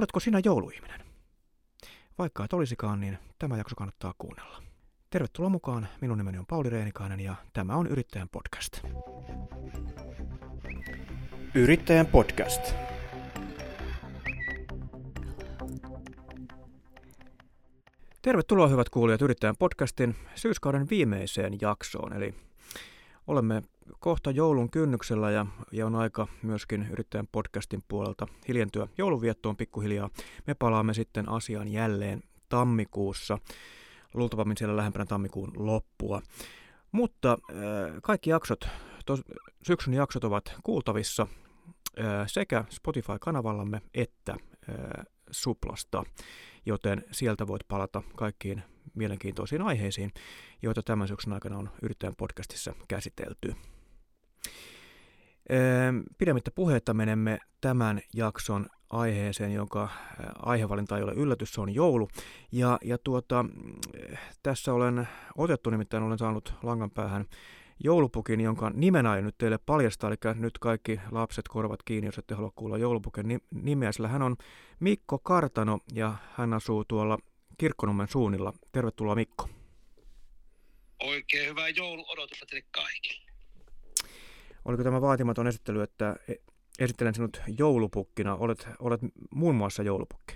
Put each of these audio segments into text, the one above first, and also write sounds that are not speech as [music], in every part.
Oletko sinä jouluihminen? Vaikka et olisikaan, niin tämä jakso kannattaa kuunnella. Tervetuloa mukaan, minun nimeni on Pauli Reenikainen ja tämä on Yrittäjän podcast. Yrittäjän podcast. Tervetuloa hyvät kuulijat Yrittäjän podcastin syyskauden viimeiseen jaksoon. Eli olemme kohta joulun kynnyksellä ja, ja on aika myöskin Yrittäjän podcastin puolelta hiljentyä joulunviettoon pikkuhiljaa. Me palaamme sitten asiaan jälleen tammikuussa, luultavammin siellä lähempänä tammikuun loppua. Mutta äh, kaikki jaksot, tos, syksyn jaksot ovat kuultavissa äh, sekä Spotify-kanavallamme että äh, Suplasta, joten sieltä voit palata kaikkiin mielenkiintoisiin aiheisiin, joita tämän syksyn aikana on Yrittäjän podcastissa käsitelty. Pidemmittä puhetta menemme tämän jakson aiheeseen, jonka aihevalinta ei ole yllätys, se on joulu. Ja, ja tuota, tässä olen otettu, nimittäin olen saanut langan päähän joulupukin, jonka nimen aion nyt teille paljastaa, eli nyt kaikki lapset korvat kiinni, jos ette halua kuulla joulupukin nimeä, sillä hän on Mikko Kartano ja hän asuu tuolla Kirkkonummen suunnilla. Tervetuloa Mikko. Oikein hyvää jouluodotusta teille kaikille. Oliko tämä vaatimaton esittely, että e- esittelen sinut joulupukkina? Olet, olet muun muassa joulupukki.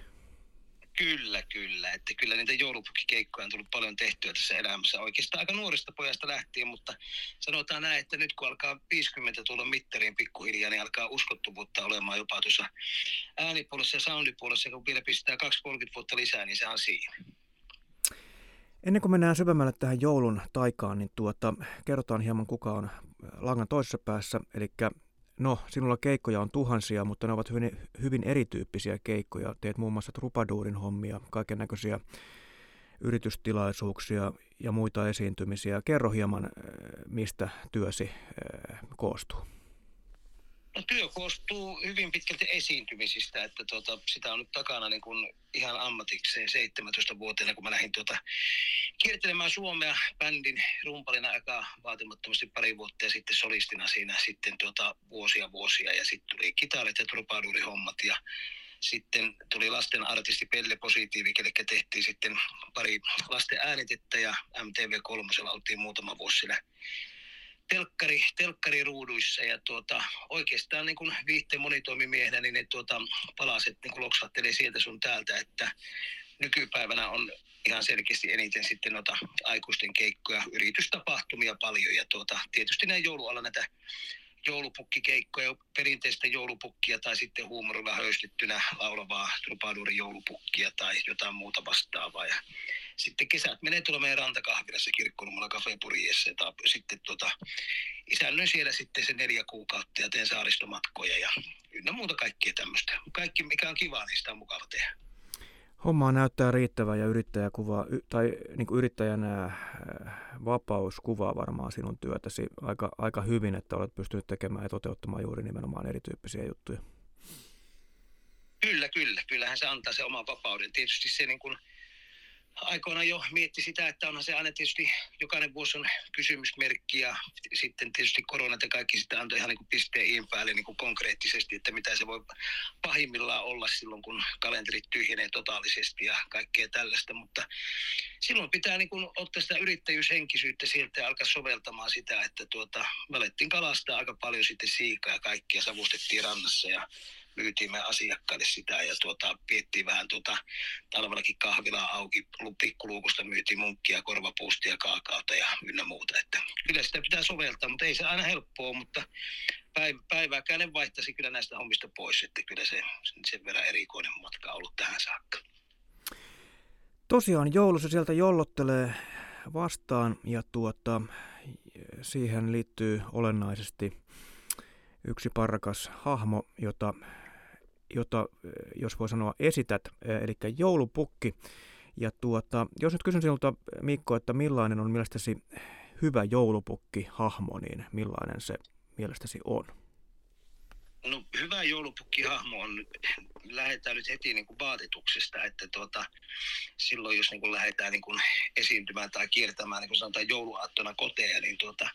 Kyllä, kyllä. Että kyllä niitä joulupukkikeikkoja on tullut paljon tehtyä tässä elämässä. Oikeastaan aika nuoresta pojasta lähtien, mutta sanotaan näin, että nyt kun alkaa 50 tulla mittariin pikkuhiljaa, niin alkaa uskottuvuutta olemaan jopa tuossa äänipuolessa ja soundipuolessa. Kun vielä pistää 2-30 vuotta lisää, niin se on siinä. Ennen kuin mennään syvemmälle tähän joulun taikaan, niin tuota, kerrotaan hieman kuka on langan toisessa päässä. Eli no, sinulla keikkoja on tuhansia, mutta ne ovat hyvin, hyvin erityyppisiä keikkoja. Teet muun muassa trupaduurin hommia, kaiken näköisiä yritystilaisuuksia ja muita esiintymisiä. Kerro hieman, mistä työsi koostuu. No, työ koostuu hyvin pitkälti esiintymisistä, että tuota, sitä on nyt takana niin kuin ihan ammatikseen 17-vuotiaana, kun mä lähdin tuota, kiertelemään Suomea bändin rumpalina aika vaatimattomasti pari vuotta ja sitten solistina siinä sitten tuota, vuosia vuosia. Ja sitten tuli kitaret ja trupaduurihommat ja sitten tuli lasten artisti Pelle Positiivi, eli tehtiin sitten pari lasten äänitettä ja MTV3 oltiin muutama vuosi siellä telkkari, telkkariruuduissa ja tuota, oikeastaan niin kuin viihteen monitoimimiehenä, niin ne tuota, palaset niin loksahtelee sieltä sun täältä, että nykypäivänä on ihan selkeästi eniten sitten noita aikuisten keikkoja, yritystapahtumia paljon ja tuota, tietysti näin joulualla näitä joulupukkikeikkoja, perinteistä joulupukkia tai sitten huumorilla höystettynä laulavaa trupadurin joulupukkia tai jotain muuta vastaavaa. Ja sitten kesät menee tuolla meidän rantakahvilassa kirkkonummalla kafepuriessa tai sitten tota, isännöin siellä sitten se neljä kuukautta ja teen saaristomatkoja ja ynnä muuta kaikkea tämmöistä. Kaikki mikä on kiva, niin sitä on mukava tehdä. Hommaa näyttää riittävän ja yrittäjä kuvaa, tai niin kuin yrittäjänä äh, vapaus kuvaa varmaan sinun työtäsi aika, aika hyvin, että olet pystynyt tekemään ja toteuttamaan juuri nimenomaan erityyppisiä juttuja. Kyllä, kyllä. Kyllähän se antaa se oma vapauden. Tietysti se niin kuin, aikoina jo mietti sitä, että onhan se aina tietysti jokainen vuosi on kysymysmerkki ja sitten tietysti koronat ja kaikki sitä antoi ihan niin kuin pisteen iin päälle niin kuin konkreettisesti, että mitä se voi pahimmillaan olla silloin, kun kalenterit tyhjenee totaalisesti ja kaikkea tällaista, mutta silloin pitää niin kuin ottaa sitä yrittäjyyshenkisyyttä sieltä ja alkaa soveltamaan sitä, että tuota, me alettiin kalastaa aika paljon sitten siikaa ja kaikkia savustettiin rannassa ja myytiin me asiakkaille sitä ja tuota, piettiin vähän tuota, talvellakin kahvilaa auki, pikkuluukusta myytiin munkkia, korvapuustia, kaakaota ja ynnä muuta. Että kyllä sitä pitää soveltaa, mutta ei se aina helppoa, mutta päivä, päivääkään en vaihtaisi kyllä näistä hommista pois, että kyllä se sen verran erikoinen matka on ollut tähän saakka. Tosiaan joulussa sieltä jollottelee vastaan ja tuota, siihen liittyy olennaisesti yksi parrakas hahmo, jota jota, jos voi sanoa, esität, eli joulupukki. Ja tuota, jos nyt kysyn sinulta, Mikko, että millainen on mielestäsi hyvä joulupukki-hahmo, niin millainen se mielestäsi on? No hyvä joulupukkihahmo on, lähdetään nyt heti niin kuin vaatetuksesta, että tuota, silloin jos niin kuin lähdetään niin kuin esiintymään tai kiertämään, niin kuin sanotaan jouluaattona koteja, niin tuota,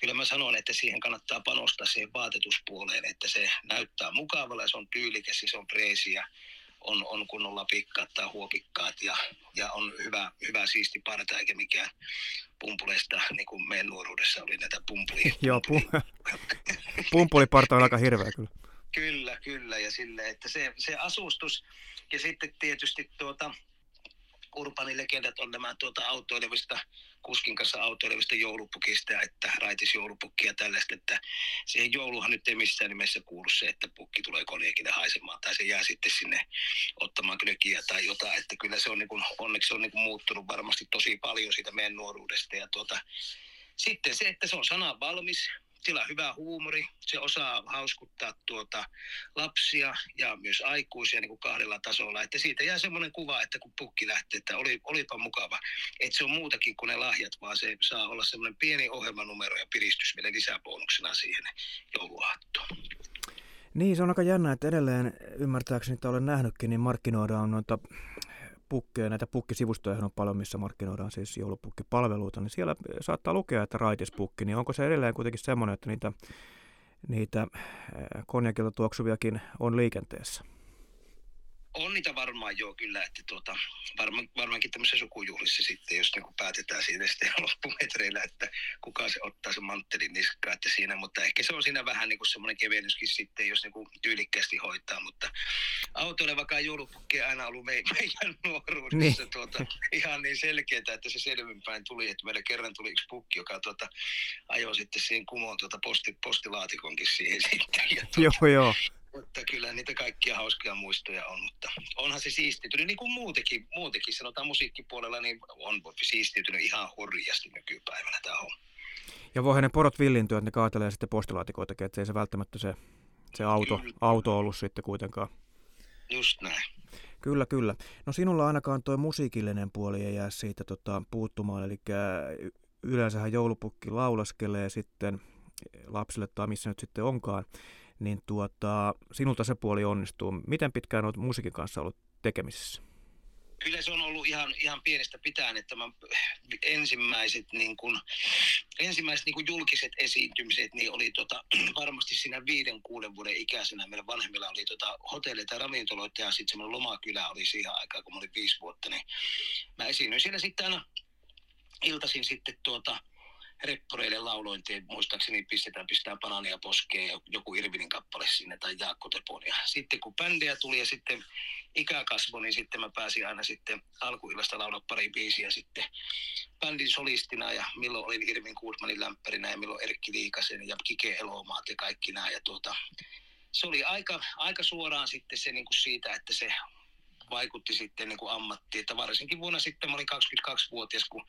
kyllä mä sanon, että siihen kannattaa panostaa siihen vaatetuspuoleen, että se näyttää mukavalle, se on tyylikäs, se on preesi ja on, on kunnolla pikkaat tai huopikkaat ja, ja on hyvä, hyvä siisti parta eikä mikään pumpuleista, niin kuin meidän nuoruudessa oli näitä pumpulia. [laughs] Joo, pu- [laughs] pumpuliparta on aika hirveä kyllä. Kyllä, kyllä. Ja sille, että se, se asustus ja sitten tietysti tuota, urbaanilegendat on nämä tuota autoilevista, kuskin kanssa autoilevista joulupukista, että raitis joulupukki ja tällaista, että siihen jouluhan nyt ei missään nimessä kuulu se, että pukki tulee koneekille haisemaan tai se jää sitten sinne ottamaan klökiä tai jotain, että kyllä se on niin kuin, onneksi se on niin kuin muuttunut varmasti tosi paljon siitä meidän nuoruudesta ja tuota, sitten se, että se on sana valmis, on hyvä huumori, se osaa hauskuttaa tuota lapsia ja myös aikuisia niin kuin kahdella tasolla. Että siitä jää semmoinen kuva, että kun pukki lähtee, että oli, olipa mukava. Että se on muutakin kuin ne lahjat, vaan se saa olla semmoinen pieni ohjelmanumero ja piristys vielä lisäbonuksena siihen jouluaattoon. Niin, se on aika jännä, että edelleen ymmärtääkseni, että olen nähnytkin, niin markkinoidaan noita pukkeja, näitä pukkisivustoja on paljon, missä markkinoidaan siis joulupukkipalveluita, niin siellä saattaa lukea, että raitispukki, niin onko se edelleen kuitenkin semmoinen, että niitä, niitä konjakilta tuoksuviakin on liikenteessä? on niitä varmaan joo kyllä, että tuota, varma, varmaankin tämmöisessä sukujuhlissa sitten, jos niin päätetään siinä [laughs] sitten loppumetreillä, että kuka se ottaa sen manttelin niskaan, että siinä, mutta ehkä se on siinä vähän niin kuin semmoinen kevennyskin sitten, jos niin kuin hoitaa, mutta autoilevakaan joulupukki aina ollut me, [laughs] meidän nuoruudessa niin. tuota, ihan niin selkeää, että se selvinpäin tuli, että meillä kerran tuli yksi pukki, joka tuota, ajoi sitten siihen kumoon tuota posti, postilaatikonkin siihen [laughs] sitten. Ja tuota, joo, joo mutta kyllä niitä kaikkia hauskoja muistoja on, mutta onhan se siistiytynyt, niin kuin muutenkin, muutenkin sanotaan musiikkipuolella, niin on siistiytynyt ihan hurjasti nykypäivänä tämä on. Ja voihan ne porot villintyä, että ne kaatelee sitten postilaatikoitakin, että ei se välttämättä se, se auto, auto ollut sitten kuitenkaan. Just näin. Kyllä, kyllä. No sinulla ainakaan tuo musiikillinen puoli ei jää siitä tota, puuttumaan, eli yleensähän joulupukki laulaskelee sitten lapsille tai missä nyt sitten onkaan niin tuota, sinulta se puoli onnistuu. Miten pitkään olet musiikin kanssa ollut tekemisissä? Kyllä se on ollut ihan, ihan pienestä pitäen, että mä ensimmäiset, niin kun, ensimmäiset niin kun julkiset esiintymiset niin oli tota, [clears throat] varmasti siinä viiden, kuuden vuoden ikäisenä. Meillä vanhemmilla oli tota, hotelleita ja ravintoloita ja sitten semmoinen lomakylä oli siihen aikaan, kun mä olin viisi vuotta. Niin mä esiinnyin siellä sitten aina iltaisin sitten tuota, reppureille laulointiin, muistaakseni pistetään, pistää banania poskeen ja joku Irvinin kappale sinne tai Jaakko Tepon. Ja sitten kun bändejä tuli ja sitten ikä kasvoi, niin sitten mä pääsin aina sitten alkuillasta laulaa pari biisiä sitten bändin solistina ja milloin olin Irvin Kuutmanin lämpärinä ja milloin Erkki Liikasen ja Kike Elomaat ja kaikki nämä. Ja tuota, se oli aika, aika suoraan sitten se niin kuin siitä, että se vaikutti sitten niin kuin ammattiin. Että varsinkin vuonna sitten, mä olin 22-vuotias, kun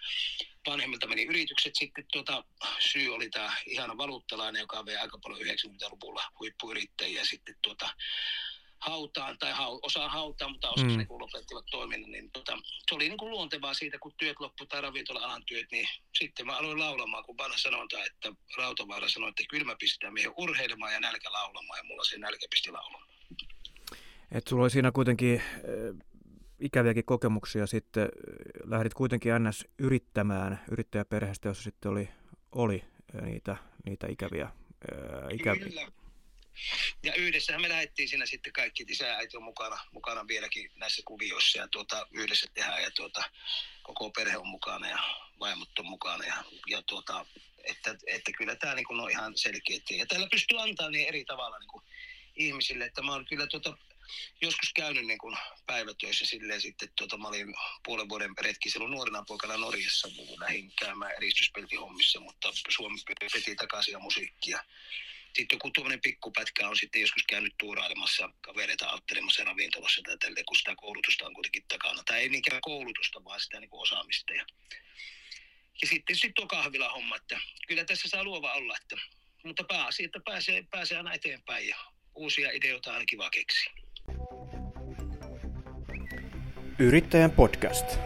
vanhemmilta meni yritykset sitten, tuota, syy oli tämä ihana valuuttalainen, joka vei aika paljon 90-luvulla huippuyrittäjiä sitten tuota, hautaan, tai hau, osa hautaan, mutta osa mm. niin lopettivat toiminnan, niin tota, se oli niin kuin luontevaa siitä, kun työt loppu tai ravintola-alan työt, niin sitten mä aloin laulamaan, kun vanha sanonta, että Rautavaara sanoi, että kylmä pistää miehen urheilemaan ja nälkä laulamaan, ja mulla se nälkä pisti laulamaan. Et sulla oli siinä kuitenkin äh, ikäviäkin kokemuksia sitten, äh, lähdit kuitenkin ns. yrittämään yrittäjäperheestä, jossa sitten oli, oli äh, niitä, niitä ikäviä, äh, ikäviä. Kyllä. Ja yhdessähän me lähdettiin siinä sitten kaikki, isä ja äiti on mukana, mukana vieläkin näissä kuvioissa ja tuota, yhdessä tehdään ja tuota, koko perhe on mukana ja vaimot on mukana ja, ja tuota, että, että kyllä tämä niin on ihan selkeä. Ja täällä pystyy antaa niin eri tavalla niin ihmisille, että mä oon kyllä tuota, joskus käynyt niin kuin päivätöissä silleen sitten, tuota, mä olin puolen vuoden retki silloin nuorena poikana Norjassa, mun lähdin käymään eristyspeltihommissa, mutta Suomi veti takaisin ja musiikkia. Sitten joku tuommoinen pikkupätkä on sitten joskus käynyt tuurailemassa kavereita auttelemassa ravintolassa tai tälleen, kun sitä koulutusta on kuitenkin takana. Tai ei niinkään koulutusta, vaan sitä niin kuin osaamista. Ja, ja sitten sitten tuo kahvila homma, että kyllä tässä saa luova olla, että, mutta pääasia, että pääsee, pääsee aina eteenpäin ja uusia ideoita aina kiva keksiä. Yrittäjän podcast.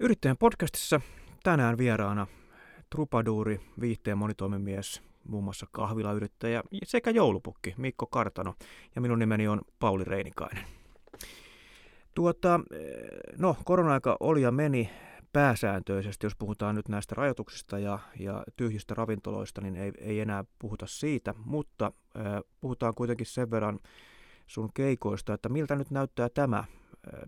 Yrittäjän podcastissa tänään vieraana trupaduuri, viihteen monitoimimies, muun muassa kahvilayrittäjä sekä joulupukki Mikko Kartano ja minun nimeni on Pauli Reinikainen. Tuota, no, korona-aika oli ja meni pääsääntöisesti, jos puhutaan nyt näistä rajoituksista ja, ja tyhjistä ravintoloista, niin ei, ei enää puhuta siitä, mutta äh, puhutaan kuitenkin sen verran sun keikoista, että miltä nyt näyttää tämä?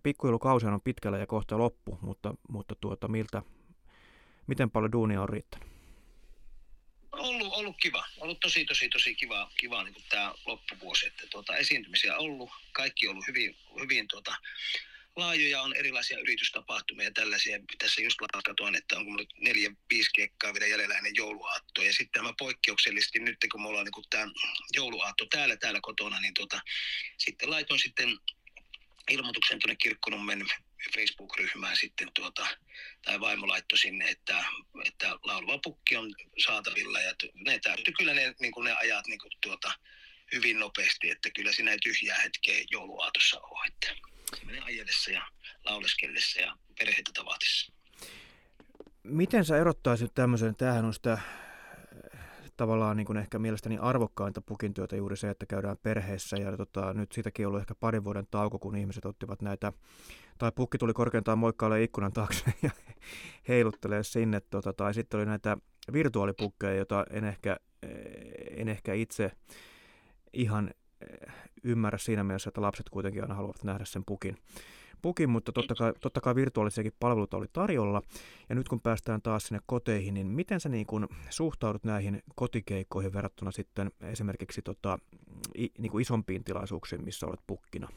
Pikkujoulukausi on pitkällä ja kohta loppu, mutta, mutta tuota, miltä, miten paljon duunia on riittänyt? Ollut, ollut kiva. Ollut tosi, tosi, tosi kiva, kiva niin tämä loppuvuosi. Että tuota, esiintymisiä on ollut. Kaikki on ollut hyvin, hyvin tuota, laajoja, on erilaisia yritystapahtumia ja tällaisia. Tässä just katsoin, että onko nyt neljä, viisi kekkaa vielä jäljellä ennen jouluaattoa. Ja sitten tämä poikkeuksellisesti nyt, kun me ollaan niin tämä jouluaatto täällä, täällä kotona, niin tuota, sitten laitoin sitten ilmoituksen tuonne Kirkkonummen Facebook-ryhmään sitten tuota, tai vaimo laittoi sinne, että, että lauluva pukki on saatavilla ja ne täytyy kyllä ne, niin kuin ne ajat niin kuin tuota, hyvin nopeasti, että kyllä siinä ei tyhjää hetkeä jouluaatossa ole, että menee ajellessa ja lauleskellessa ja perheitä tavatissa. Miten sä erottaisit tämmöisen, tämähän on sitä tavallaan niin kuin ehkä mielestäni arvokkainta pukin työtä juuri se, että käydään perheessä. Ja tota, nyt siitäkin on ollut ehkä parin vuoden tauko, kun ihmiset ottivat näitä, tai pukki tuli korkeintaan moikkaalle ikkunan taakse [laughs] ja heiluttelee sinne, tota, tai sitten oli näitä virtuaalipukkeja, joita en ehkä, en ehkä itse ihan ymmärrä siinä mielessä, että lapset kuitenkin aina haluavat nähdä sen pukin pukin, mutta totta kai, totta kai virtuaalisiakin palveluita oli tarjolla. Ja nyt kun päästään taas sinne koteihin, niin miten sä niin kun suhtaudut näihin kotikeikkoihin verrattuna sitten esimerkiksi tota, i, niin kuin isompiin tilaisuuksiin, missä olet pukkina?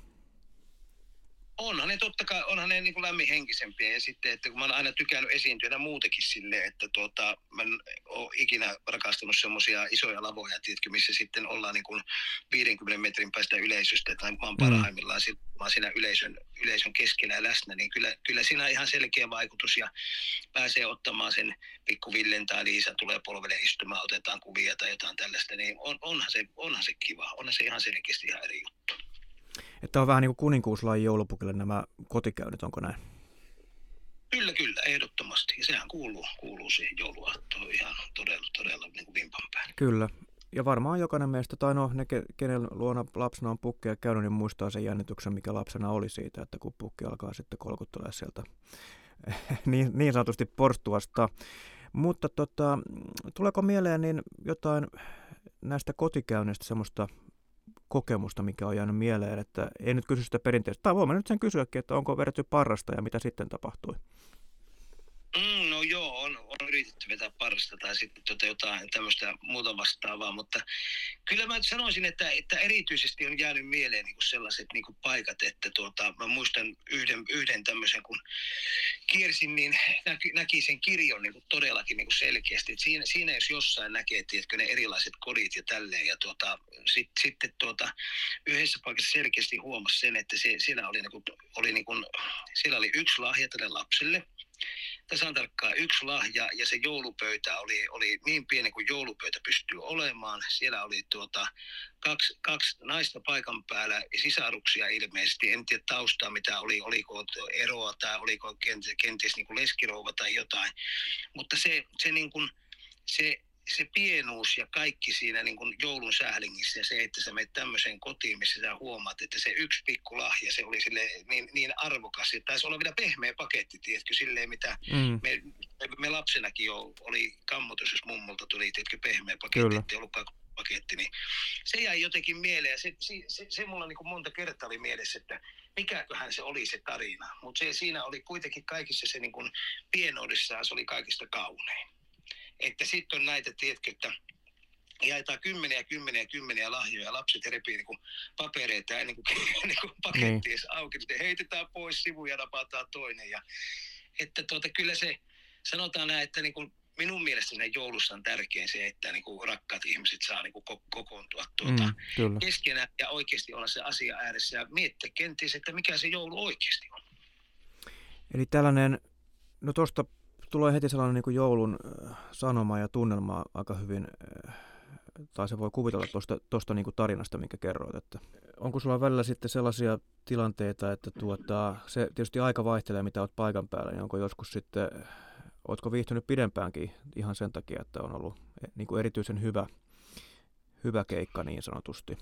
Onhan ne totta kai, onhan ne niin kuin lämminhenkisempiä ja sitten, että kun mä oon aina tykännyt esiintyä muutenkin silleen, että tuota, mä en ole ikinä rakastanut semmoisia isoja lavoja, tiedätkö, missä sitten ollaan niin kuin 50 metrin päästä yleisöstä, tai mä oon mm. parhaimmillaan mm. mä oon siinä yleisön, yleisön keskellä ja läsnä, niin kyllä, kyllä siinä on ihan selkeä vaikutus ja pääsee ottamaan sen pikku Villen tai Liisa tulee polvelle istumaan, otetaan kuvia tai jotain tällaista, niin on, onhan, se, onhan se kiva, onhan se ihan selkeästi ihan eri juttu. Että on vähän niin kuin kuninkuuslain joulupukille nämä kotikäynnit, onko näin? Kyllä, kyllä, ehdottomasti. Ja sehän kuuluu, kuuluu siihen jouluaattoon ihan todella, todella niin kuin vimpan päälle. Kyllä. Ja varmaan jokainen meistä, tai no ne, kenen luona lapsena on pukkeja käynyt, niin muistaa sen jännityksen, mikä lapsena oli siitä, että kun pukki alkaa sitten kolkuttelee sieltä [laughs] niin, niin sanotusti porstuasta. Mutta tota, tuleeko mieleen niin jotain näistä kotikäynneistä semmoista kokemusta, mikä on jäänyt mieleen, että ei nyt kysy sitä perinteistä. Tai voimme nyt sen kysyäkin, että onko vedetty parrasta ja mitä sitten tapahtui. Mm, no joo, on, on yritetty vetää parasta tai sitten tota jotain tämmöistä muuta vastaavaa, mutta kyllä mä sanoisin, että, että erityisesti on jäänyt mieleen niin kuin sellaiset niin kuin paikat, että tuota, mä muistan yhden, yhden tämmöisen, kun kiersin, niin näki, näki sen kirjon niin kuin todellakin niin kuin selkeästi. että siinä, siinä jos jossain näkee, tiedätkö, ne erilaiset kodit ja tälleen, ja tuota, sit, sitten tuota, yhdessä paikassa selkeästi huomasi sen, että se, siellä oli, niin kuin, oli niin kuin, siellä oli yksi lahja tälle lapselle, tasan tarkkaan yksi lahja ja se joulupöytä oli, oli niin pieni kuin joulupöytä pystyy olemaan. Siellä oli tuota, kaksi, kaksi naista paikan päällä, sisaruksia ilmeisesti. En tiedä taustaa mitä oli, oliko eroa tai oliko kenties, kenties niin kuin leskirouva tai jotain. Mutta se, se, niin kuin, se se pienuus ja kaikki siinä niin kuin joulun sählingissä ja se, että sä menet tämmöiseen kotiin, missä sä huomaat, että se yksi pikku lahja, se oli sille niin, niin arvokas. Ja taisi olla vielä pehmeä paketti, tiedätkö, silleen mitä mm. me, me, lapsenakin jo oli kammotus, jos mummulta tuli, tiedätkö, pehmeä paketti, ettei ollutkaan paketti, niin se jäi jotenkin mieleen ja se, se, se, se mulla niin kuin monta kertaa oli mielessä, että mikäköhän se oli se tarina. Mutta se, siinä oli kuitenkin kaikissa se niin kuin pienoudessaan, se oli kaikista kaunein. Että sitten on näitä, tiedätkö, että jaetaan kymmeniä, kymmeniä, kymmeniä lahjoja. Lapset repii niin papereita ennen kuin, [laughs] ennen kuin paketti niin. auki. Sitten heitetään pois sivuja, napataan toinen. Ja, että tuota, kyllä se, sanotaan näin, että niin kuin minun mielestäni joulussa on tärkein se, että niin kuin rakkaat ihmiset saa niin kuin kokoontua tuota mm, keskenään ja oikeasti olla se asia ääressä ja miettiä kenties, että mikä se joulu oikeasti on. Eli tällainen, no tuosta tulee heti sellainen niin kuin joulun äh, sanoma ja tunnelma aika hyvin, äh, tai se voi kuvitella tuosta, tuosta niin kuin tarinasta, minkä kerroit. Että onko sulla välillä sitten sellaisia tilanteita, että tuota, se tietysti aika vaihtelee, mitä olet paikan päällä, niin onko joskus sitten, oletko viihtynyt pidempäänkin ihan sen takia, että on ollut eh, niin kuin erityisen hyvä, hyvä keikka niin sanotusti?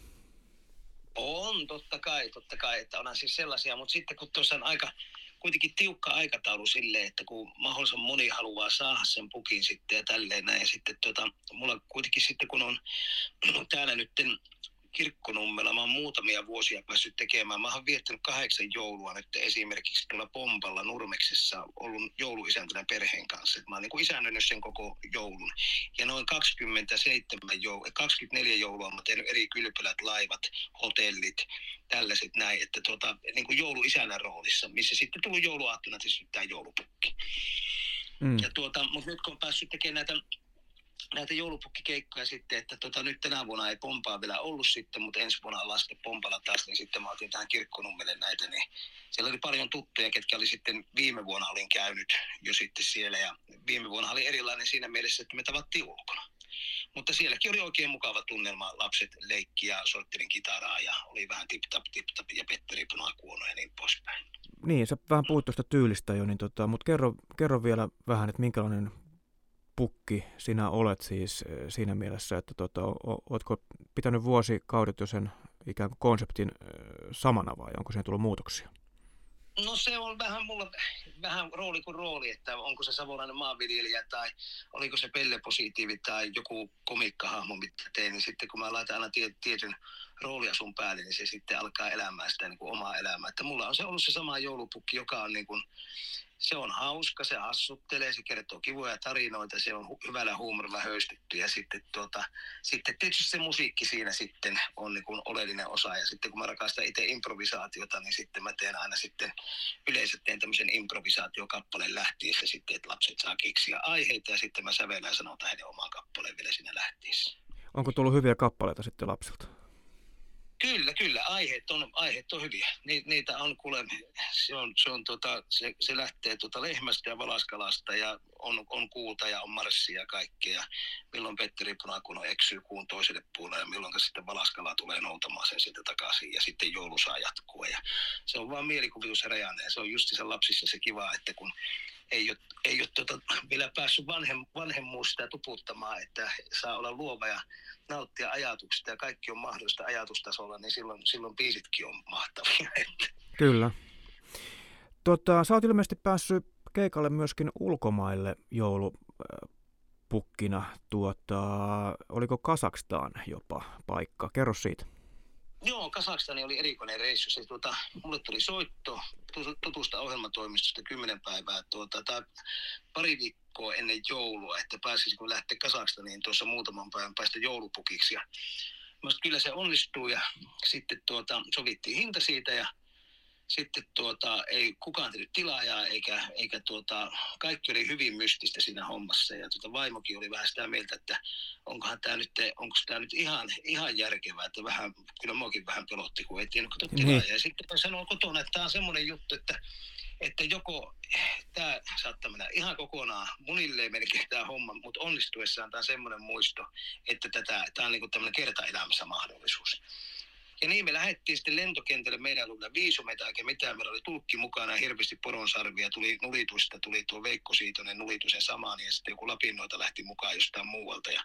On, totta kai, totta kai, että onhan siis sellaisia, mutta sitten kun tuossa on aika, kuitenkin tiukka aikataulu sille, että kun mahdollisimman moni haluaa saada sen pukin sitten ja tälleen näin. Ja sitten tota, mulla kuitenkin sitten kun on [clears throat] täällä nyt kirkkonummella. Mä oon muutamia vuosia päässyt tekemään. Mä oon viettänyt kahdeksan joulua nyt esimerkiksi tuolla Pompalla Nurmeksessa ollut jouluisäntänä perheen kanssa. Et mä oon niin isännönyt sen koko joulun. Ja noin 27 joulua, 24 joulua mä oon tehnyt eri kylpylät, laivat, hotellit, tällaiset näin, että tuota, niin kuin jouluisänä roolissa, missä sitten tullut jouluaattona tietysti tämä joulupukki. Mm. Ja tuota, mutta nyt kun on päässyt tekemään näitä näitä joulupukkikeikkoja sitten, että tota, nyt tänä vuonna ei pompaa vielä ollut sitten, mutta ensi vuonna ollaan sitten pompalla taas, niin sitten mä otin tähän kirkkonummelle näitä, niin siellä oli paljon tuttuja, ketkä oli sitten viime vuonna olin käynyt jo sitten siellä ja viime vuonna oli erilainen siinä mielessä, että me tavattiin ulkona. Mutta sielläkin oli oikein mukava tunnelma. Lapset leikki ja soittelin kitaraa ja oli vähän tip-tap, tip-tap ja Petteri Punakuono ja niin poispäin. Niin, sä vähän puhut tuosta tyylistä jo, niin tota, mutta kerro, kerro vielä vähän, että minkälainen pukki sinä olet siis eh, siinä mielessä, että tota, oletko pitänyt vuosikaudet jo sen ikään kuin konseptin eh, samana vai onko siihen tullut muutoksia? No se on vähän mulla vähän rooli kuin rooli, että onko se savolainen maanviljelijä tai oliko se pellepositiivi tai joku komikkahahmo, mitä teen, niin sitten kun mä laitan aina tietyn roolia sun päälle, niin se sitten alkaa elämään sitä niin kuin omaa elämää. Että mulla on se ollut se sama joulupukki, joka on niin kuin se on hauska, se assuttelee, se kertoo kivoja tarinoita, se on hu- hyvällä huumorilla höystetty ja sitten, tuota, sitten tietysti se musiikki siinä sitten on niin kuin oleellinen osa ja sitten kun mä rakastan itse improvisaatiota, niin sitten mä teen aina sitten yleensä teen tämmöisen improvisaatiokappaleen lähtiessä sitten, että lapset saa keksiä aiheita ja sitten mä sävellän sanotaan heidän omaan kappaleen vielä siinä lähtiessä. Onko tullut hyviä kappaleita sitten lapsilta? Kyllä, kyllä. Aiheet on, aiheet on hyviä. Ni, niitä on kuule, se, on, se, on, tota, se, se lähtee tota lehmästä ja valaskalasta ja on, on kuuta ja on marssia ja kaikkea. Milloin Petteri Punakuno eksyy kuun toiselle puolelle ja milloin sitten valaskala tulee noutamaan sen sitten takaisin ja sitten joulu saa jatkua. Ja se on vaan mielikuvitus ja se on just sen lapsissa se kiva, että kun ei ole, ei ole tuota, vielä päässyt vanhem, vanhemmuusta tuputtamaan, että saa olla luova ja nauttia ajatuksista ja kaikki on mahdollista ajatustasolla, niin silloin, silloin biisitkin on mahtavia. [laughs] Kyllä. Tota, sä oot ilmeisesti päässyt keikalle myöskin ulkomaille joulupukkina. Tuota, oliko Kasakstaan jopa paikka? Kerro siitä. Joo, Kasakstani oli erikoinen reissu. Se, tuota, mulle tuli soitto tutusta ohjelmatoimistosta kymmenen päivää tuota, tai pari viikkoa ennen joulua, että pääsisikö lähteä Kasakstaniin tuossa muutaman päivän päästä joulupukiksi. Ja kyllä se onnistuu ja sitten tuota, sovittiin hinta siitä ja sitten tuota, ei kukaan tehnyt tilaajaa eikä, eikä tuota, kaikki oli hyvin mystistä siinä hommassa ja tuota, vaimokin oli vähän sitä mieltä, että onkohan tämä nyt, onko tämä nyt ihan, ihan järkevää, että vähän, kyllä muakin vähän pelotti, kun ei tiennyt kato tilaajaa. Mm. Ja sitten sanoin kotona, että tämä on semmoinen juttu, että, että joko tämä saattaa mennä ihan kokonaan munille melkein tämä homma, mutta onnistuessaan tämä on semmoinen muisto, että tätä, tämä on niin tämmöinen kertaelämässä mahdollisuus. Ja niin me lähdettiin sitten lentokentälle, meillä ei ollut viisumeita eikä mitään, meillä oli tulkki mukana hirveästi poronsarvia, tuli nulitusta, tuli tuo Veikko Siitonen nulitusen samaan ja sitten joku Lapinnoita lähti mukaan jostain muualta. Ja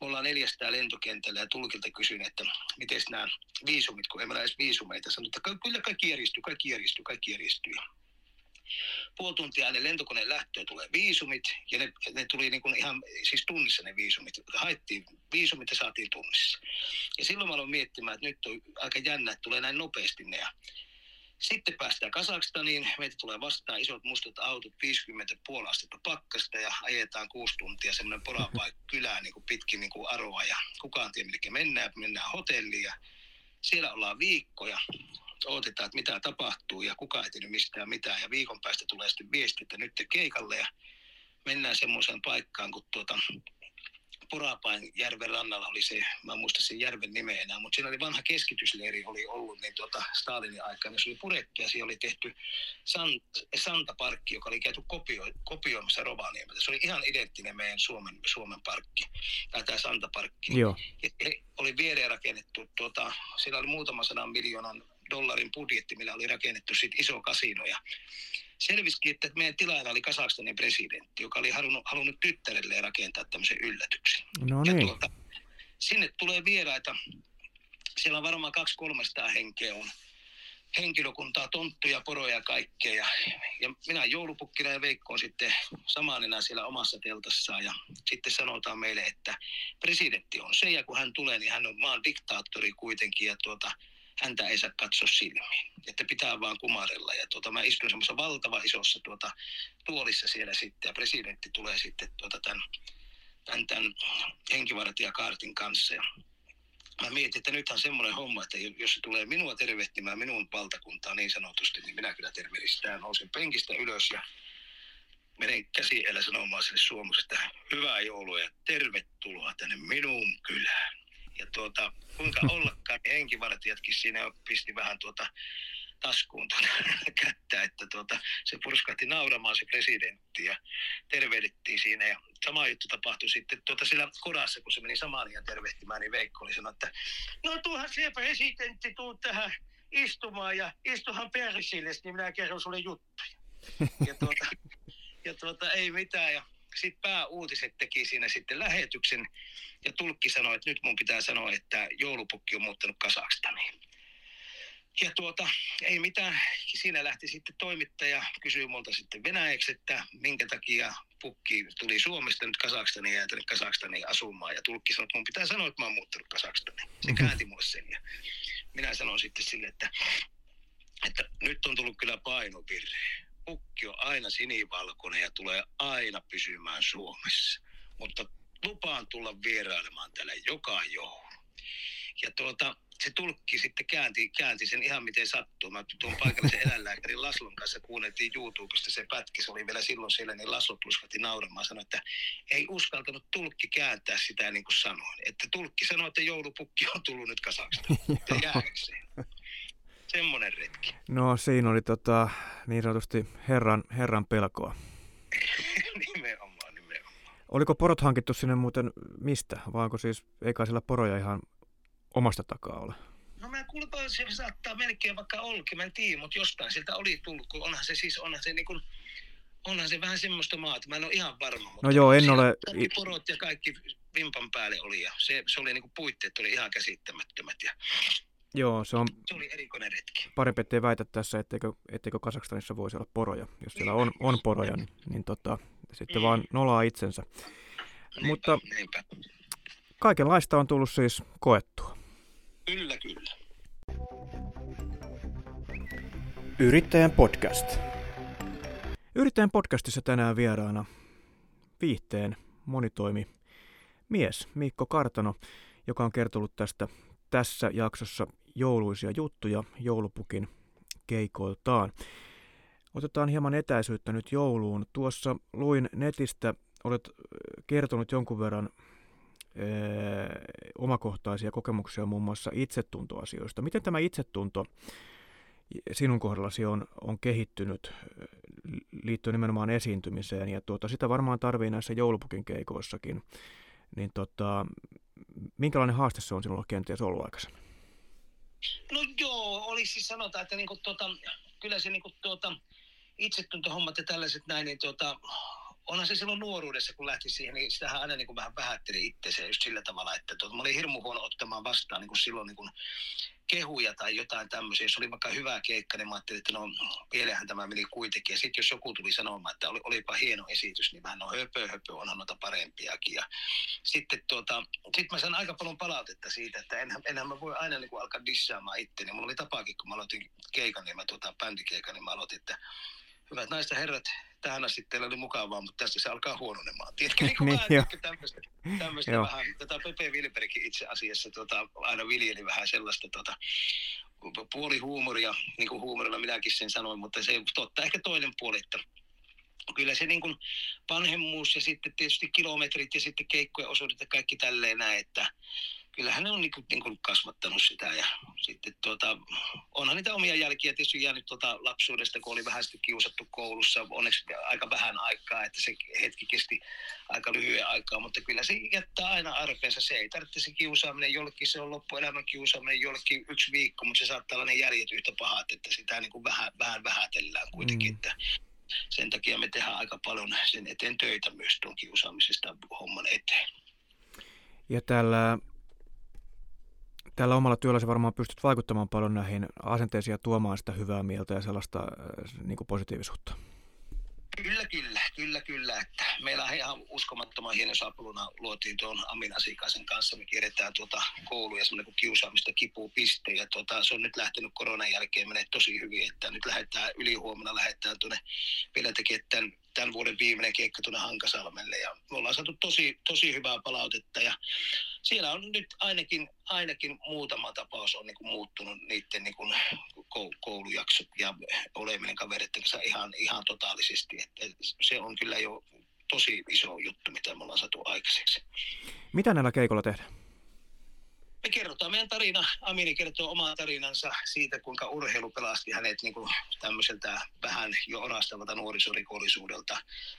me ollaan neljästään lentokentällä ja tulkilta kysyin, että miten nämä viisumit, kun ei meillä edes viisumeita, sanoin, että kyllä kaikki järjestyy, kaikki järjestyy, kaikki järjestyy puoli tuntia ennen lentokoneen lähtöä tulee viisumit, ja ne, ne tuli niin kuin ihan siis tunnissa ne viisumit. Haettiin viisumit ja saatiin tunnissa. Ja silloin mä aloin miettimään, että nyt on aika jännä, että tulee näin nopeasti ne. Sitten päästään Kasakstaniin, meitä tulee vastaan isot mustat autot, 50 puolastetta pakkasta ja ajetaan kuusi tuntia semmoinen porapaikka [laughs] kylään niin kuin pitkin niin kuin aroa ja kukaan tiedä minne mennään, mennään hotelliin ja siellä ollaan viikkoja odotetaan, että mitä tapahtuu ja kuka ei tiedä mistään mitään. Ja viikon päästä tulee sitten viesti, että nyt te keikalle ja mennään semmoiseen paikkaan, kun tuota, Porapain järven rannalla oli se, mä en muista sen järven nimeä enää, mutta siinä oli vanha keskitysleiri oli ollut niin tuota Stalinin aikana. Se oli purettu ja siellä oli tehty San, Santa Parkki, joka oli käyty kopio, kopioimassa Rovaniemeltä. Se oli ihan identtinen meidän Suomen, Suomen parkki, tai tämä Santa Parkki. Joo. Ja, oli viereen rakennettu, tuota, siellä oli muutama sadan miljoonan dollarin budjetti, millä oli rakennettu sit iso kasino. Ja selvisikin, että meidän tilaajana oli Kasakstanin presidentti, joka oli halunnut, halunnut tyttärelleen rakentaa tämmöisen yllätyksen. No niin. Ja tuota, sinne tulee vieraita. Siellä on varmaan 200-300 henkeä on henkilökuntaa, tonttuja, poroja ja kaikkea. Ja, ja minä joulupukkina ja Veikko on sitten samanina siellä omassa teltassaan. Ja sitten sanotaan meille, että presidentti on se ja kun hän tulee, niin hän on maan diktaattori kuitenkin ja tuota, häntä ei saa katsoa silmiin. Että pitää vaan kumarella. Ja tuota, mä istun semmoisessa valtava isossa tuota, tuolissa siellä sitten ja presidentti tulee sitten tuota, tämän, tämän, tämän henkivartijakaartin kanssa. Ja mä mietin, että nythän on semmoinen homma, että jos se tulee minua tervehtimään minun valtakuntaa niin sanotusti, niin minä kyllä tervehdistään. Nousin penkistä ylös ja menen käsi sanomaan sille suomukselle, että hyvää joulua ja tervetuloa tänne minun kylään. Ja tuota, kuinka [laughs] ollakaan, niin henkivartijatkin siinä pisti vähän tuota taskuun tuota [laughs] kättä, että tuota, se purskahti nauramaan se presidentti ja tervehdittiin siinä. Ja sama juttu tapahtui sitten tuota siellä kodassa, kun se meni samaan ja tervehtimään, niin Veikko oli sanonut, että no tuohan se presidentti, tuu tähän istumaan ja istuhan persille, niin minä kerron sulle juttuja. Ja tuota, [laughs] ja tuota, ei mitään. Ja sitten pääuutiset teki siinä sitten lähetyksen ja tulkki sanoi, että nyt mun pitää sanoa, että joulupukki on muuttanut Kasakstaniin. Ja tuota, ei mitään. Siinä lähti sitten toimittaja, kysyi multa sitten venäjäksi, että minkä takia pukki tuli Suomesta nyt Kasakstaniin ja tänne Kasakstaniin asumaan. Ja tulkki sanoi, että mun pitää sanoa, että mä oon muuttanut Kasakstaniin. Se mhm. käänti mulle sen. Ja minä sanoin sitten sille, että, että nyt on tullut kyllä painovirre. Pukki on aina sinivalkoinen ja tulee aina pysymään Suomessa. Mutta lupaan tulla vierailemaan täällä joka joulu. Ja tuota, se tulkki sitten käänti, käänti sen ihan miten sattuu. Mä tuon paikallisen eläinlääkärin Laslon kanssa kuunneltiin YouTubesta se pätki, se oli vielä silloin siellä, niin Laslo puskatti nauramaan sanoi, että ei uskaltanut tulkki kääntää sitä niin kuin sanoin. Että tulkki sanoi, että joulupukki on tullut nyt kasaksi. [laughs] Ja Semmoinen retki. No siinä oli tota, niin sanotusti herran, herran pelkoa. [laughs] nimenomaan, nimenomaan. Oliko porot hankittu sinne muuten mistä? Vai onko siis, eikä siellä poroja ihan omasta takaa ole? No mä kuulepa, se saattaa melkein vaikka ollakin, mä en tiedä, mutta jostain sieltä oli tullut, kun onhan se siis, onhan se niin kuin, onhan se vähän semmoista maata, mä en ole ihan varma. Mutta no joo, en ole... Kaikki porot ja kaikki vimpan päälle oli ja se, se oli niin kuin puitteet oli ihan käsittämättömät ja Joo, se on... Se oli erikoinen retki. Parempi, ettei väitä tässä, etteikö, etteikö Kasakstanissa voisi olla poroja. Jos siellä on, on poroja, niin, niin tota, sitten mm. vaan nolaa itsensä. Niinpä, Mutta niinpä. kaikenlaista on tullut siis koettua. Kyllä, kyllä. Yrittäjän podcast. Yrittäjän podcastissa tänään vieraana viihteen monitoimi mies Mikko Kartano, joka on kertonut tästä tässä jaksossa jouluisia juttuja joulupukin keikoiltaan. Otetaan hieman etäisyyttä nyt jouluun. Tuossa luin netistä, olet kertonut jonkun verran omakohtaisia kokemuksia muun muassa itsetuntoasioista. Miten tämä itsetunto sinun kohdallasi on, on kehittynyt liittyen nimenomaan esiintymiseen ja tuota, sitä varmaan tarvii näissä joulupukin keikoissakin. Niin tota, minkälainen haaste se on sinulla kenties ollut aikaisemmin? No joo, olisi siis sanotaan, että niinku tota, kyllä se niinku tota, itsetuntohommat ja tällaiset näin, niin tota, onhan se silloin nuoruudessa, kun lähti siihen, niin sitähän aina niin kuin vähän vähätteli itseään just sillä tavalla, että tuota, mä olin hirmu huono ottamaan vastaan niin kuin silloin niin kuin kehuja tai jotain tämmöisiä. Jos oli vaikka hyvä keikka, niin mä ajattelin, että no pielehän tämä meni kuitenkin. Ja sitten jos joku tuli sanomaan, että oli, olipa hieno esitys, niin vähän no höpö, höpö, onhan noita parempiakin. Ja sitten tuota, sit mä sain aika paljon palautetta siitä, että enhän, enhän mä voi aina niin kuin alkaa dissaamaan itteni. Mulla oli tapaakin, kun mä aloitin keikan, niin mä tuota, bändikeikan, niin mä aloitin, että hyvät naiset herrat, tähän asti teillä oli mukavaa, mutta tässä se alkaa huononemaan. Tiedätkö, [laughs] niin, niin vähän tämmöistä, tämmöistä vähän, tätä Pepe Wilbergkin itse asiassa tota, aina viljeli vähän sellaista tota, puoli huumoria, niin kuin huumorilla minäkin sen sanoin, mutta se totta ehkä toinen puoli, että kyllä se niin kuin vanhemmuus ja sitten tietysti kilometrit ja sitten keikkojen osuudet ja kaikki tälleen näin, että kyllähän ne on niin kuin, niin kuin kasvattanut sitä ja sitten tuota, onhan niitä omia jälkiä tietysti jäänyt tuota lapsuudesta, kun oli vähän sitten kiusattu koulussa, onneksi aika vähän aikaa, että se hetki kesti aika lyhyen aikaa, mutta kyllä se jättää aina arpeensa, se ei tarvitse se kiusaaminen, jollekin se on loppuelämän kiusaaminen, jollekin yksi viikko, mutta se saattaa olla ne jäljet yhtä pahat, että sitä niin kuin vähän, vähän vähätellään kuitenkin, mm. että sen takia me tehdään aika paljon sen eteen töitä myös tuon kiusaamisesta homman eteen. Ja täällä Tällä omalla työlläsi varmaan pystyt vaikuttamaan paljon näihin asenteisiin ja tuomaan sitä hyvää mieltä ja sellaista äh, niin kuin positiivisuutta. Kyllä, kyllä, kyllä, kyllä. Että meillä on ihan uskomattoman hieno sapuluna luotiin tuon Amin Asikaisen kanssa. Me kierretään tuota kouluja semmoinen kuin kiusaamista kipuu piste. Ja tuota, se on nyt lähtenyt koronan jälkeen menee tosi hyvin, että nyt lähdetään ylihuomenna lähdetään tuonne vielä tekemään tämän, tämän vuoden viimeinen keikka tuonne Hankasalmelle. Ja me ollaan saatu tosi, tosi hyvää palautetta ja siellä on nyt ainakin, ainakin muutama tapaus on niin kuin muuttunut niiden niin kuin koulujaksot ja oleminen kavereiden kanssa ihan, ihan totaalisesti. Että se on kyllä jo tosi iso juttu, mitä me ollaan saatu aikaiseksi. Mitä näillä keikolla tehdään? Me kerrotaan meidän tarina. Amini kertoo oman tarinansa siitä, kuinka urheilu pelasti hänet niin kuin tämmöiseltä vähän jo orastavalta nuorisorikollisuudelta,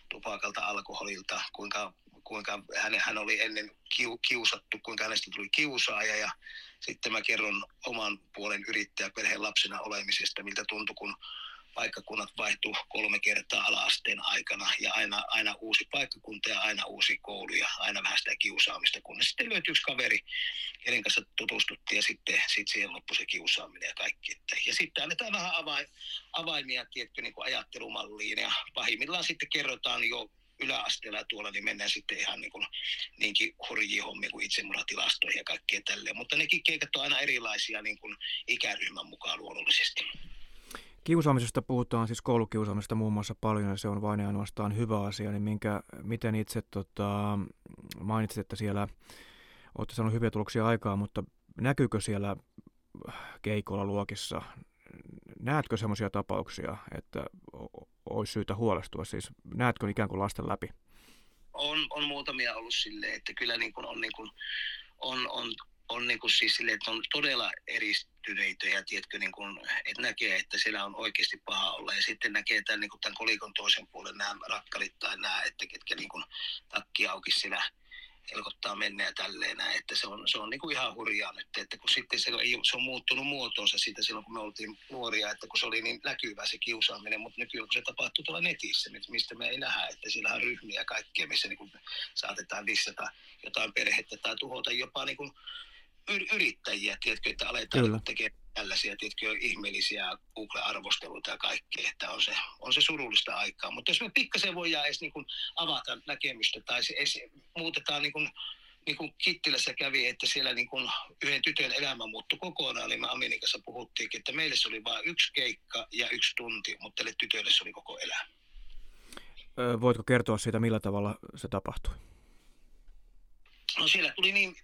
tupakalta, alkoholilta, kuinka kuinka hän, hän oli ennen kiu, kiusattu, kuinka hänestä tuli kiusaaja ja sitten mä kerron oman puolen yrittäjäperheen lapsena olemisesta, miltä tuntui, kun paikkakunnat vaihtuu kolme kertaa ala-asteen aikana ja aina, aina uusi paikkakunta ja aina uusi koulu ja aina vähän sitä kiusaamista, kunnes sitten löytyi yksi kaveri, kenen kanssa tutustuttiin ja sitten, sitten siihen loppui se kiusaaminen ja kaikki. Ja sitten annetaan vähän avaimia tietty niin ajattelumalliin ja pahimmillaan sitten kerrotaan jo yläasteella tuolla, niin mennään sitten ihan niin kuin, niinkin hurjia hommia kuin itsemurhatilastoihin ja kaikkea tälleen. Mutta nekin keikat on aina erilaisia niin kuin ikäryhmän mukaan luonnollisesti. Kiusaamisesta puhutaan siis koulukiusaamisesta muun muassa paljon ja se on vain ja ainoastaan hyvä asia, niin minkä, miten itse tota, mainitsit, että siellä olette saaneet hyviä tuloksia aikaa, mutta näkyykö siellä keikolla luokissa, näetkö sellaisia tapauksia, että olisi syytä huolestua? Siis näetkö ikään kuin lasten läpi? On, on muutamia ollut silleen, että kyllä niin kuin on, niin kuin, on, on, on niin kuin siis silleen, että on todella eristyneitä ja tiedätkö, niin kuin, että näkee, että siellä on oikeasti paha olla. Ja sitten näkee tämän, niin kuin tämän kolikon toisen puolen nämä rakkarit tai nämä, että ketkä niin kuin takki auki siellä helkottaa mennä ja tälleen näin, että se on, se on niin kuin ihan hurjaa nyt, että kun sitten se, ei, se on muuttunut muotoonsa siitä silloin, kun me oltiin nuoria, että kun se oli niin näkyvä se kiusaaminen, mutta nykyään kun se tapahtuu tuolla netissä, mistä me ei nähdä, että siellä on ryhmiä ja kaikkea, missä niin kuin saatetaan dissata jotain perhettä tai tuhota jopa niin kuin yrittäjiä, tiedätkö, että aletaan Kyllä. tekemään tällaisia tiedätkö, ihmeellisiä Google-arvosteluita ja kaikkea, että on se, on se surullista aikaa. Mutta jos me pikkasen voidaan edes niin kuin avata näkemystä tai se edes muutetaan niin kuin, niin kuin Kittilässä kävi, että siellä niin kuin yhden tytön elämä muuttui kokonaan, niin me Amerikassa puhuttiin, että meille se oli vain yksi keikka ja yksi tunti, mutta tälle tytölle se oli koko elämä. Voitko kertoa siitä, millä tavalla se tapahtui? No siellä tuli niin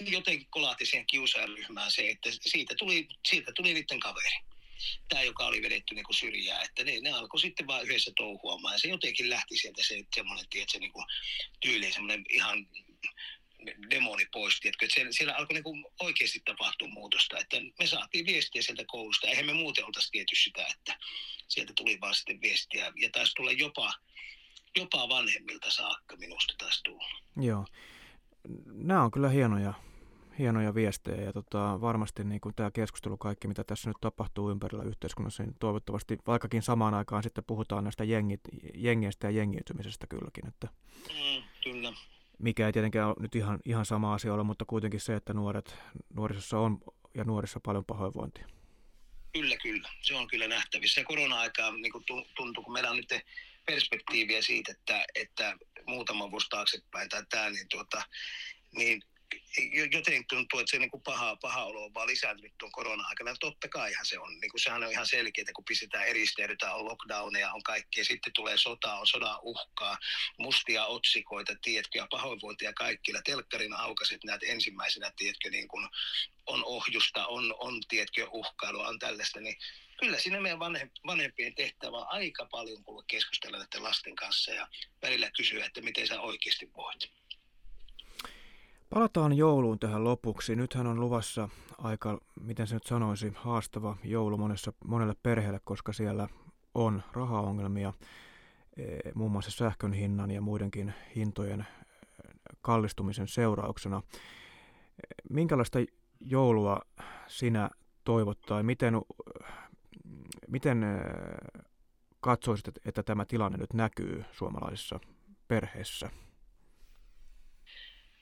jotenkin kolahti siihen kiusaajaryhmään se, että siitä tuli, siitä tuli niiden kaveri. Tämä, joka oli vedetty niin kuin syrjää, että ne, ne alkoi sitten vaan yhdessä touhuamaan. Ja se jotenkin lähti sieltä se semmoinen, tiedätkö, niin kuin tyyli, semmoinen ihan demoni pois, tiedätkö? Että siellä, siellä alkoi niin oikeasti tapahtua muutosta, että me saatiin viestiä sieltä koulusta, eihän me muuten oltaisi tietty sitä, että sieltä tuli vaan sitten viestiä, ja taisi tulla jopa, jopa vanhemmilta saakka minusta taisi tulla. Joo nämä on kyllä hienoja, hienoja viestejä ja tota, varmasti niin kuin tämä keskustelu, kaikki mitä tässä nyt tapahtuu ympärillä yhteiskunnassa, niin toivottavasti vaikkakin samaan aikaan sitten puhutaan näistä jengit, jengeistä ja jengiytymisestä kylläkin. Että mm, kyllä. Mikä ei tietenkään ole nyt ihan, ihan sama asia ole, mutta kuitenkin se, että nuoret, nuorisossa on ja nuorissa paljon pahoinvointia. Kyllä, kyllä. Se on kyllä nähtävissä. Ja korona-aikaa niin tuntuu, kun meillä on nyt perspektiiviä siitä, että, että muutama vuosi taaksepäin tai tämä, niin, tuota, niin jotenkin tuntuu, että se niin kuin paha, paha olo on vaan lisääntynyt tuon korona-aikana. Totta kaihan se on. Niin kuin sehän on ihan selkeää, kun pistetään eristeydytään, on lockdowneja, on kaikkea. Sitten tulee sota, on sodan uhkaa, mustia otsikoita, tiedätkö, ja pahoinvointia kaikilla. Telkkarin aukaset näet ensimmäisenä, tiedätkö, niin kuin on ohjusta, on, on tiedätkö, uhkailua, on tällaista. Niin kyllä siinä meidän vanhempien tehtävä on aika paljon kuule keskustella näiden lasten kanssa ja välillä kysyä, että miten sä oikeasti voit. Palataan jouluun tähän lopuksi. Nythän on luvassa aika, miten se nyt sanoisi, haastava joulu monessa, monelle perheelle, koska siellä on rahaongelmia, e, muun muassa sähkön hinnan ja muidenkin hintojen e, kallistumisen seurauksena. Minkälaista joulua sinä toivot tai miten Miten katsoisit, että tämä tilanne nyt näkyy suomalaisissa perheissä?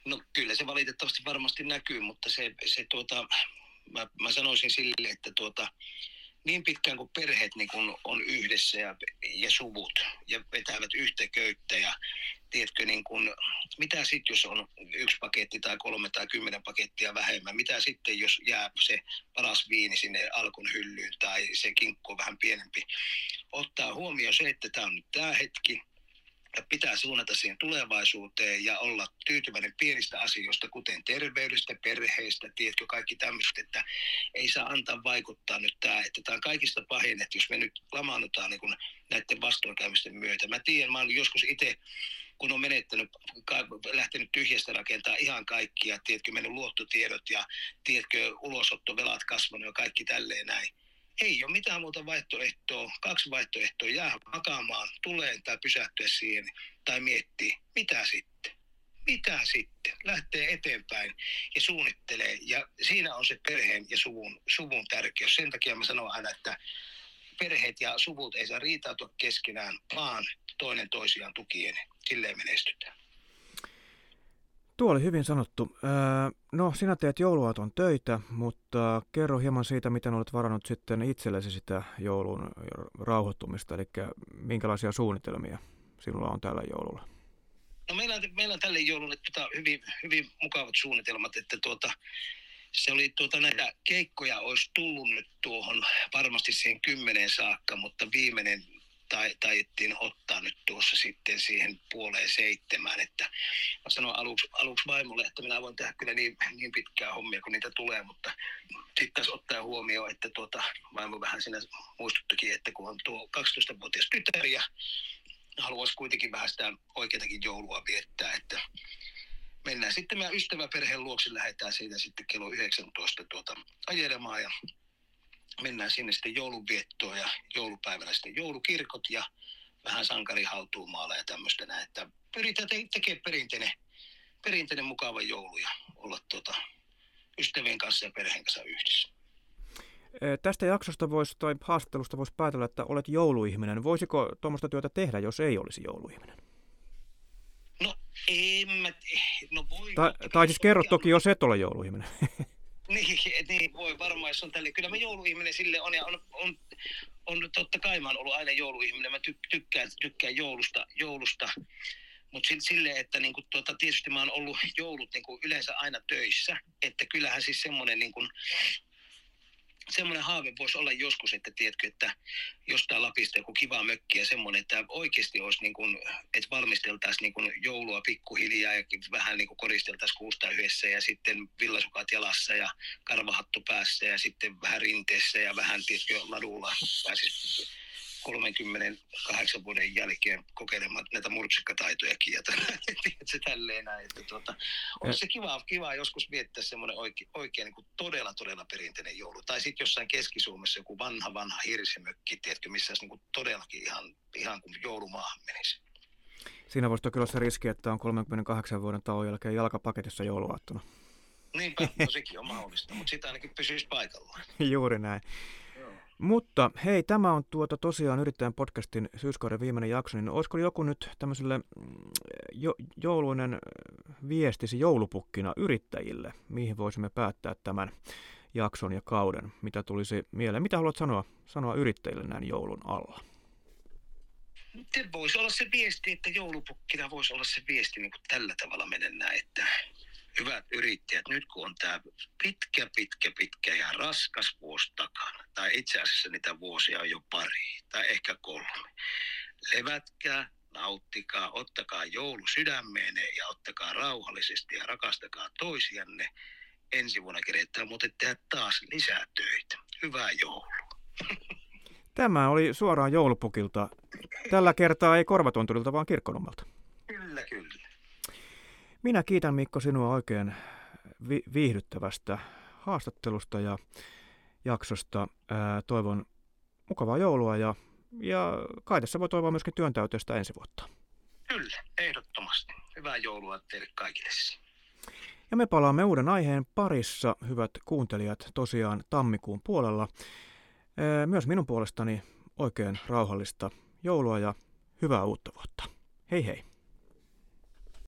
No kyllä se valitettavasti varmasti näkyy, mutta se, se tuota, Mä, mä sanoisin sille, että tuota, niin pitkään kuin perheet niin kun on yhdessä ja, ja suvut ja vetävät yhtä köyttä ja tiedätkö, niin kun, mitä sitten, jos on yksi paketti tai kolme tai kymmenen pakettia vähemmän, mitä sitten, jos jää se paras viini sinne alkun hyllyyn tai se kinkku on vähän pienempi. Ottaa huomioon se, että tämä on nyt tämä hetki, ja pitää suunnata siihen tulevaisuuteen ja olla tyytyväinen pienistä asioista, kuten terveydestä, perheistä, tiedätkö, kaikki tämmöiset, että ei saa antaa vaikuttaa nyt tämä, että tämä on kaikista pahin, että jos me nyt lamaannutaan niin kuin näiden vastoinkäymisten myötä. Mä tiedän, mä olen joskus itse kun on menettänyt, lähtenyt tyhjästä rakentaa ihan kaikkia, tiedätkö, mennyt luottotiedot ja tiedätkö, ulosottovelat kasvanut ja kaikki tälleen näin ei ole mitään muuta vaihtoehtoa, kaksi vaihtoehtoa, jää makaamaan, tulee tai pysähtyä siihen tai miettii, mitä sitten. Mitä sitten? Lähtee eteenpäin ja suunnittelee. Ja siinä on se perheen ja suvun, suvun tärkeys. Sen takia mä sanon aina, että perheet ja suvut ei saa riitautua keskenään, vaan toinen toisiaan tukien. Silleen menestytään. Tuo oli hyvin sanottu. No, sinä teet jouluaaton töitä, mutta kerro hieman siitä, miten olet varannut sitten itsellesi sitä joulun rauhoittumista, eli minkälaisia suunnitelmia sinulla on tällä joululla? No meillä on, meillä on tälle joululle tota hyvin, hyvin mukavat suunnitelmat, että tuota, se oli tuota, näitä keikkoja olisi tullut nyt tuohon varmasti siihen kymmeneen saakka, mutta viimeinen tai, taidettiin ottaa nyt tuossa sitten siihen puoleen seitsemään. Että mä sanoin aluksi, aluksi vaimolle, että minä voin tehdä kyllä niin, niin pitkää hommia, kun niitä tulee, mutta sitten taas ottaa huomioon, että tuota, vaimo vähän siinä muistuttikin, että kun on tuo 12-vuotias tytär ja haluaisi kuitenkin vähän sitä oikeatakin joulua viettää, että mennään sitten meidän ystäväperheen luokse, lähdetään siitä sitten kello 19 tuota ajelemaan ja mennään sinne sitten joulunviettoon ja joulupäivänä sitten joulukirkot ja vähän sankari hautuumaalla ja tämmöistä näin. Että pyritään te- tekemään perinteinen, perinteinen mukava joulu ja olla tuota, ystävien kanssa ja perheen kanssa yhdessä. Tästä jaksosta voisi, tai haastattelusta voisi päätellä, että olet jouluihminen. Voisiko tuommoista työtä tehdä, jos ei olisi jouluihminen? No, en mä... No voi, tai, tai siis kerro toki, jos et ole jouluihminen. [laughs] [laughs] Niin, niin, voi varmaan, jos on tälle. Kyllä mä jouluihminen sille on ja on, on, on totta kai mä oon ollut aina jouluihminen. Mä ty, tykkään, tykkään joulusta, joulusta. mutta silleen, että niinku, tuota, tietysti mä oon ollut joulut niinku, yleensä aina töissä. Että kyllähän siis semmoinen niinku, semmoinen haave voisi olla joskus, että tiedätkö, että jostain Lapista joku kiva mökki ja semmoinen, että oikeasti olisi niin kuin, että valmisteltaisiin niin kuin joulua pikkuhiljaa ja vähän niin kuin koristeltaisiin kuusta yhdessä ja sitten villasukat jalassa ja karvahattu päässä ja sitten vähän rinteessä ja vähän tiedätkö ladulla pääsisi 38 vuoden jälkeen kokeilemaan näitä murtsikkataitojakin ja se [laughs] tälleen näin. Että tuota, olisi se kiva, kiva joskus viettää semmoinen oikein, oikein niin kuin todella, todella perinteinen joulu. Tai sitten jossain Keski-Suomessa joku vanha, vanha hirsimökki, tiedätkö, missä olisi niin kuin todellakin ihan, ihan kuin joulumaahan menisi. Siinä voisi kyllä se riski, että on 38 vuoden tauon jälkeen jalkapaketissa jouluaattona. Niinpä, no sekin on mahdollista, mutta sitä ainakin pysyisi paikallaan. [laughs] Juuri näin. Mutta hei, tämä on tuota tosiaan Yrittäjän podcastin syyskauden viimeinen jakso, niin olisiko joku nyt tämmöiselle mm, jo, jouluinen viestisi joulupukkina yrittäjille, mihin voisimme päättää tämän jakson ja kauden, mitä tulisi mieleen? Mitä haluat sanoa, sanoa yrittäjille näin joulun alla? Voisi olla se viesti, että joulupukkina voisi olla se viesti niin kuin tällä tavalla mennä, että hyvät yrittäjät, nyt kun on tämä pitkä, pitkä, pitkä ja raskas vuosi takana, tai itse asiassa niitä vuosia on jo pari tai ehkä kolme, levätkää, nauttikaa, ottakaa joulu sydämeen ja ottakaa rauhallisesti ja rakastakaa toisianne. Ensi vuonna keretään muuten tehdä taas lisää töitä. Hyvää joulua. Tämä oli suoraan joulupukilta. Tällä kertaa ei korvatonturilta, vaan kirkkonummelta. Minä kiitän Mikko sinua oikein vi- viihdyttävästä haastattelusta ja jaksosta. Ää, toivon mukavaa joulua ja, ja kai tässä voi toivoa myöskin työntäyteistä ensi vuotta. Kyllä, ehdottomasti. Hyvää joulua teille kaikille. Ja me palaamme uuden aiheen parissa, hyvät kuuntelijat, tosiaan tammikuun puolella. Myös minun puolestani oikein rauhallista joulua ja hyvää uutta vuotta. Hei hei!